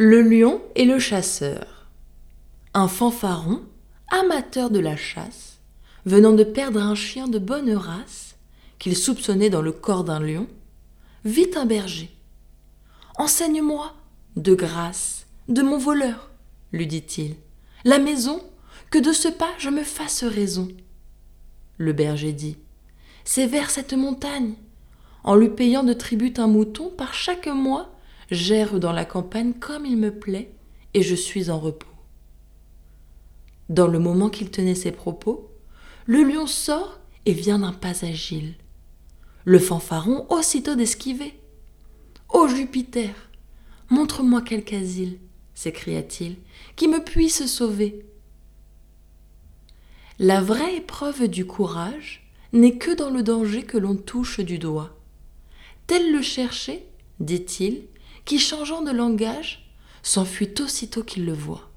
Le lion et le chasseur. Un fanfaron, amateur de la chasse, venant de perdre un chien de bonne race, qu'il soupçonnait dans le corps d'un lion, vit un berger. Enseigne-moi, de grâce, de mon voleur, lui dit-il, la maison, que de ce pas je me fasse raison. Le berger dit C'est vers cette montagne, en lui payant de tribut un mouton par chaque mois, j'erre dans la campagne comme il me plaît, et je suis en repos. Dans le moment qu'il tenait ses propos, le lion sort et vient d'un pas agile. Le fanfaron aussitôt d'esquiver. Ô Jupiter, montre-moi quelque asile, s'écria-t-il, qui me puisse sauver. La vraie épreuve du courage n'est que dans le danger que l'on touche du doigt. Tel le chercher, dit-il, qui changeant de langage, s'enfuit aussitôt qu'il le voit.